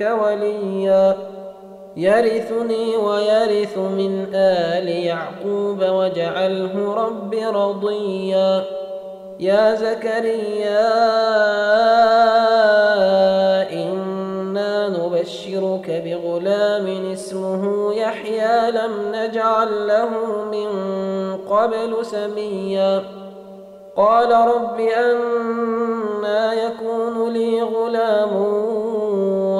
لدنك وليا. يرثني ويرث من آل يعقوب واجعله رب رضيا. يا زكريا إنا نبشرك بغلام اسمه يحيى. لم نجعل له من قبل سميا. قال رب أنا يكون لي غلام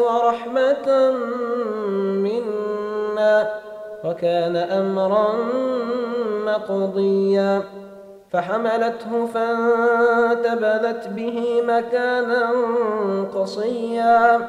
ورحمة منا وكان أمرا مقضيا. فحملته فانتبذت به مكانا قصيا.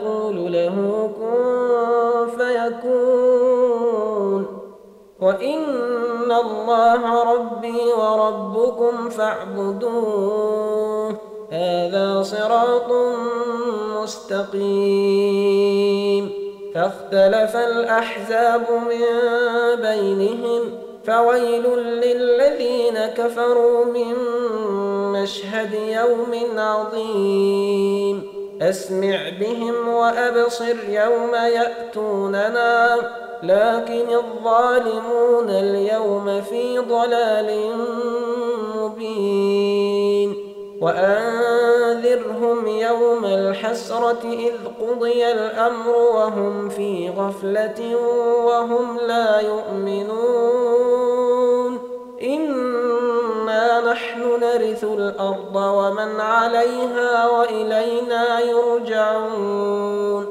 وإن الله ربي وربكم فاعبدوه. هذا صراط مستقيم. فاختلف الأحزاب من بينهم. فويل للذين كفروا من مشهد يوم عظيم. أسمع بهم وأبصر يوم يأتوننا. لكن الظالمون اليوم في ضلال مبين. وأنذرهم يوم الحسرة إذ قضي الأمر وهم في غفلة وهم لا يؤمنون. إنا نحن نرث الأرض ومن عليها وإلينا يرجعون.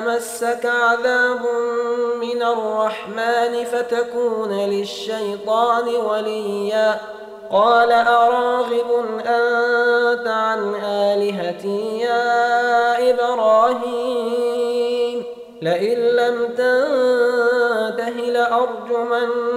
يمسك عذاب من الرحمن فتكون للشيطان وليا. قال أراغب أنت عن آلهتي يا إبراهيم؟ لئن لم تنته لأرجمنك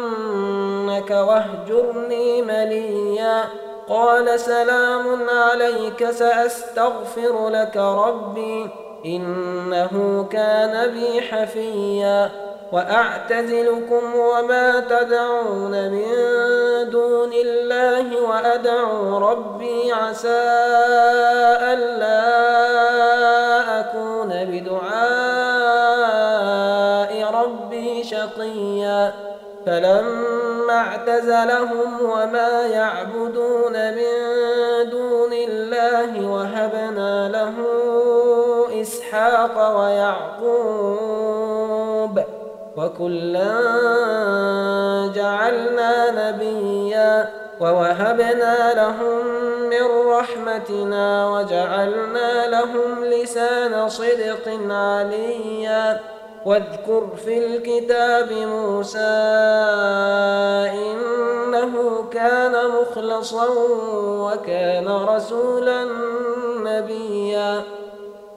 واهجرني مليا. قال سلام عليك سأستغفر لك ربي. إنه كان بي حفيا. وأعتزلكم وما تدعون من دون الله وأدعو ربي عسى ألا أكون بدعاء ربي شقيا. فلما اعتزلهم وما يعبدون من دون الله وهبنا له إسحاق ويعقوب وكلا جعلنا نبيا ووهبنا لهم من رحمتنا وجعلنا لهم لسان صدق عليا واذكر في الكتاب موسى إنه كان مخلصا وكان رسولا نبيا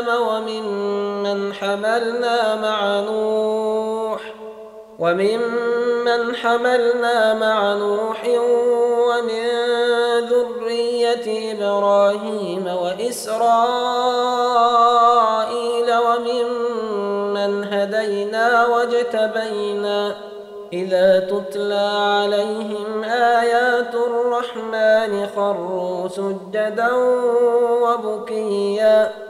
آدم وممن حملنا مع نوح وممن حملنا مع نوح ومن ذرية إبراهيم وإسرائيل وممن هدينا واجتبينا إذا تتلى عليهم آيات الرحمن خروا سجدا وبكيا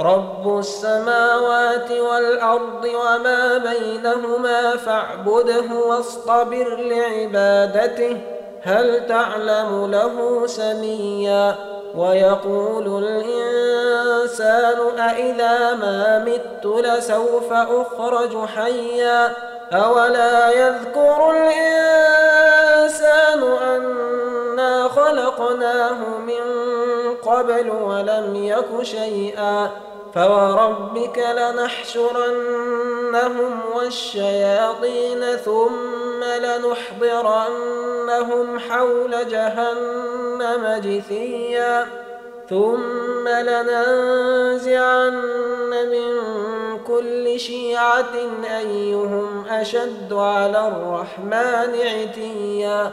رب السماوات والأرض وما بينهما فاعبده واصطبر لعبادته هل تعلم له سميا ويقول الإنسان أإذا ما مت لسوف أخرج حيا أولا يذكر الإنسان أنا خلقناه من قبل ولم يك شيئا فوربك لنحشرنهم والشياطين ثم لنحضرنهم حول جهنم جثيا ثم لننزعن من كل شيعة أيهم أشد على الرحمن عتيا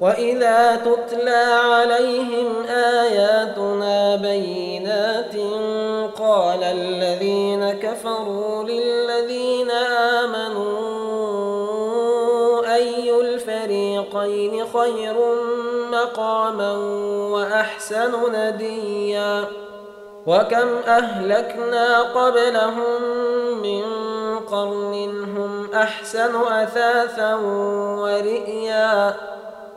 وإذا تتلى عليهم آياتنا بينات قال الذين كفروا للذين آمنوا أي الفريقين خير مقاما وأحسن نديا وكم أهلكنا قبلهم من قرن هم أحسن أثاثا ورئيا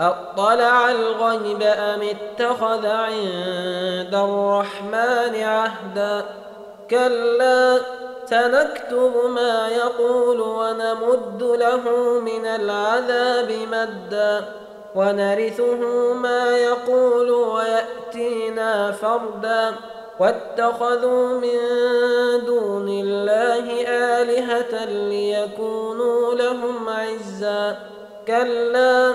أطلع الغيب أم اتخذ عند الرحمن عهدا؟ كلا سنكتب ما يقول ونمد له من العذاب مدا. ونرثه ما يقول ويأتينا فردا. واتخذوا من دون الله آلهة ليكونوا لهم عزا. كلا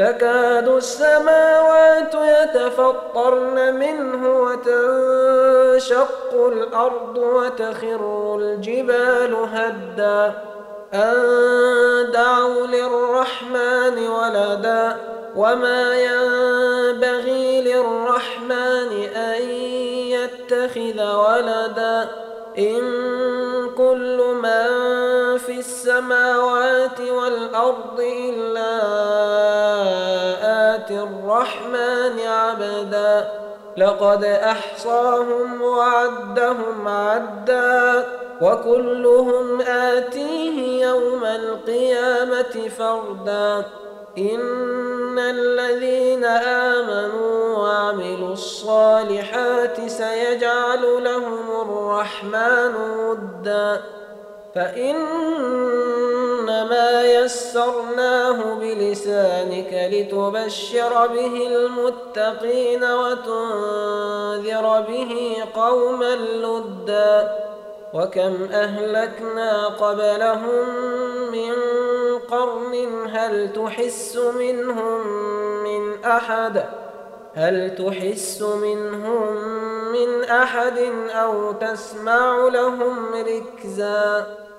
تكاد السماوات يتفطرن منه وتنشق الأرض وتخر الجبال هدا. أن دعوا للرحمن ولدا. وما ينبغي للرحمن أن يتخذ ولدا. إن كل من في السماوات والأرض إلا الرحمن عبدا. لقد أحصاهم وعدهم عدا. وكلهم آتيه يوم القيامة فردا. إن الذين آمنوا وعملوا الصالحات سيجعل لهم الرحمن ودا. فإنما يسرناه بلسانك لتبشر به المتقين وتنذر به قوما لدا وكم أهلكنا قبلهم من قرن هل تحس منهم من أحد هل تحس منهم من أحد أو تسمع لهم ركزاً؟